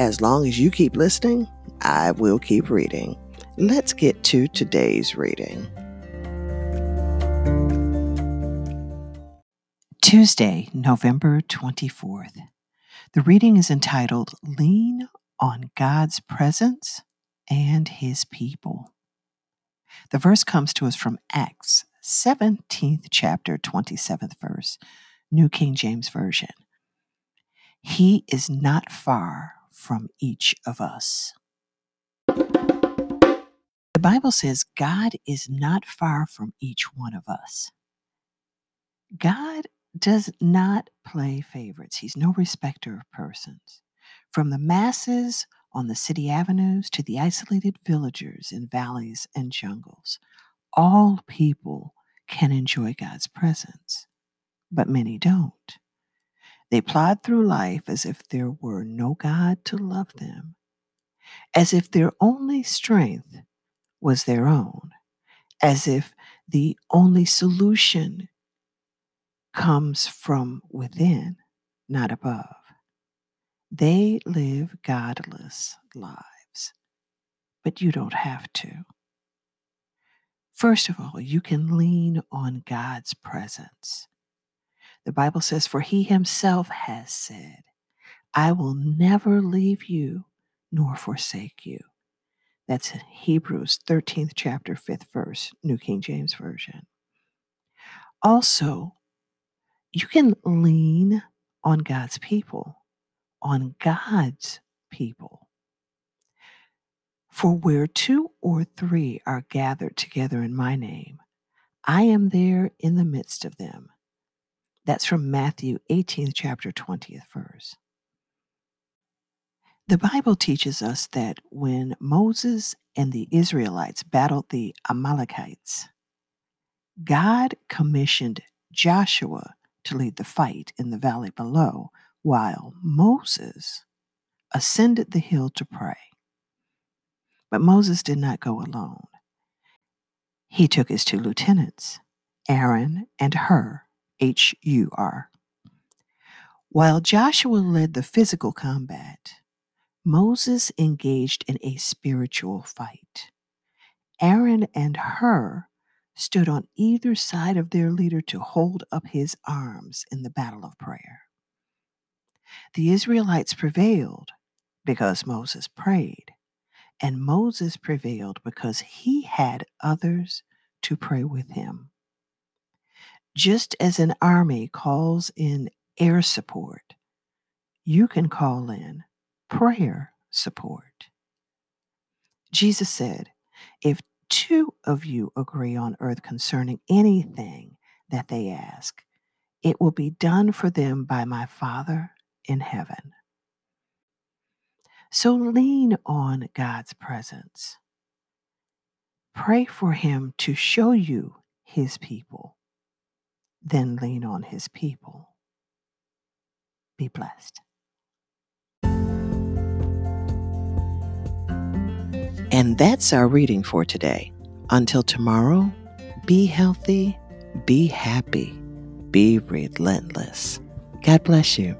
as long as you keep listening, I will keep reading. Let's get to today's reading. Tuesday, November 24th. The reading is entitled Lean on God's Presence and His People. The verse comes to us from Acts 17th chapter, 27th verse, New King James Version. He is not far from each of us. The Bible says God is not far from each one of us. God does not play favorites, He's no respecter of persons. From the masses on the city avenues to the isolated villagers in valleys and jungles, all people can enjoy God's presence, but many don't. They plod through life as if there were no God to love them, as if their only strength was their own, as if the only solution comes from within, not above. They live godless lives, but you don't have to. First of all, you can lean on God's presence. The Bible says, For he himself has said, I will never leave you nor forsake you. That's in Hebrews 13th chapter, 5th verse, New King James Version. Also, you can lean on God's people, on God's people. For where two or three are gathered together in my name, I am there in the midst of them. That's from Matthew 18th chapter 20th verse. The Bible teaches us that when Moses and the Israelites battled the Amalekites, God commissioned Joshua to lead the fight in the valley below, while Moses ascended the hill to pray. But Moses did not go alone. He took his two lieutenants, Aaron and Hur, H U R. While Joshua led the physical combat, Moses engaged in a spiritual fight. Aaron and Hur stood on either side of their leader to hold up his arms in the battle of prayer. The Israelites prevailed because Moses prayed, and Moses prevailed because he had others to pray with him. Just as an army calls in air support, you can call in prayer support. Jesus said, If two of you agree on earth concerning anything that they ask, it will be done for them by my Father in heaven. So lean on God's presence. Pray for Him to show you His people then lean on his people. Be blessed. And that's our reading for today. Until tomorrow, be healthy, be happy, be relentless. God bless you.